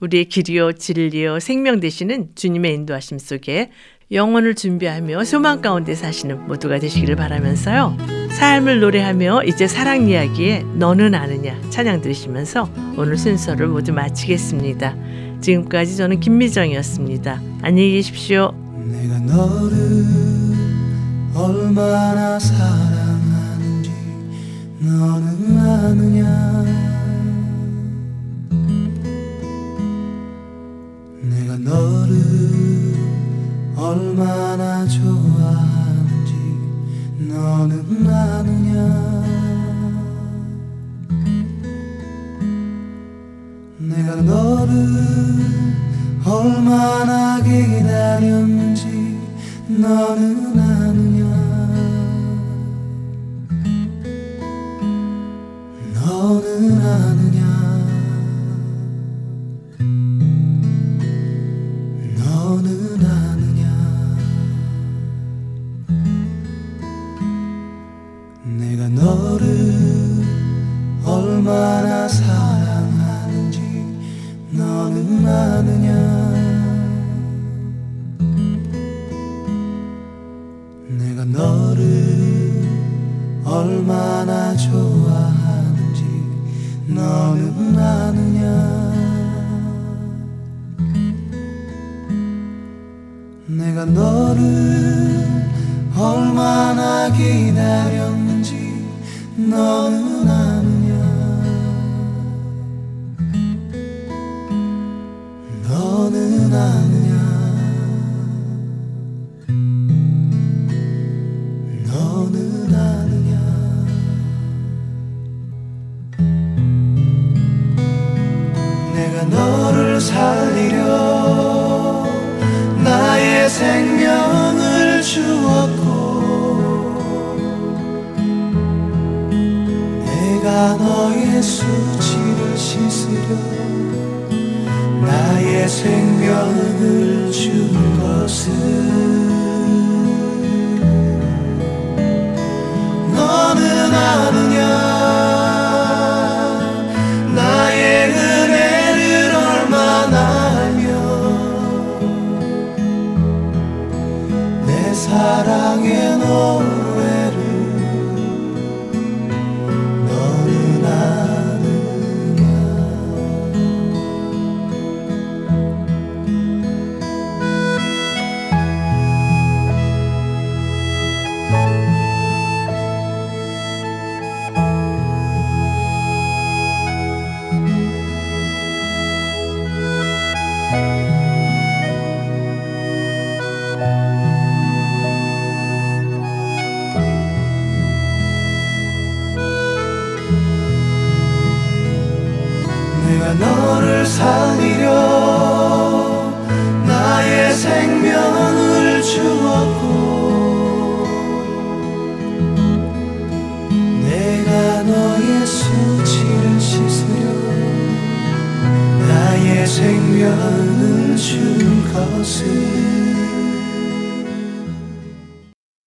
D: 우리의 길이요 진리요 생명 되시는 주님의 인도하심 속에 영혼을 준비하며 소망 가운데 사시는 모두가 되시기를 바라면서요. 삶을 노래하며 이제 사랑 이야기에 너는 아느냐 찬양 들으시면서 오늘 순서를 모두 마치겠습니다. 지금까지 저는 김미정이었습니다. 안녕히 계십시오.
C: 내가 너를 얼마나 사랑하는지 너는 아느냐 너를 얼마나 좋아하는지 너는 아느냐? 내가 너를 얼마나 기다렸는지 너는 아느냐? 너는 아느냐 너는 아느냐? 내가 너를 얼마나 사랑하는지 너는 아느냐? 내가 너를 얼마나 좋아하는지 너는 아느냐 내가 너를 얼마나 기다렸는지 너는 아느냐? 너는 아느냐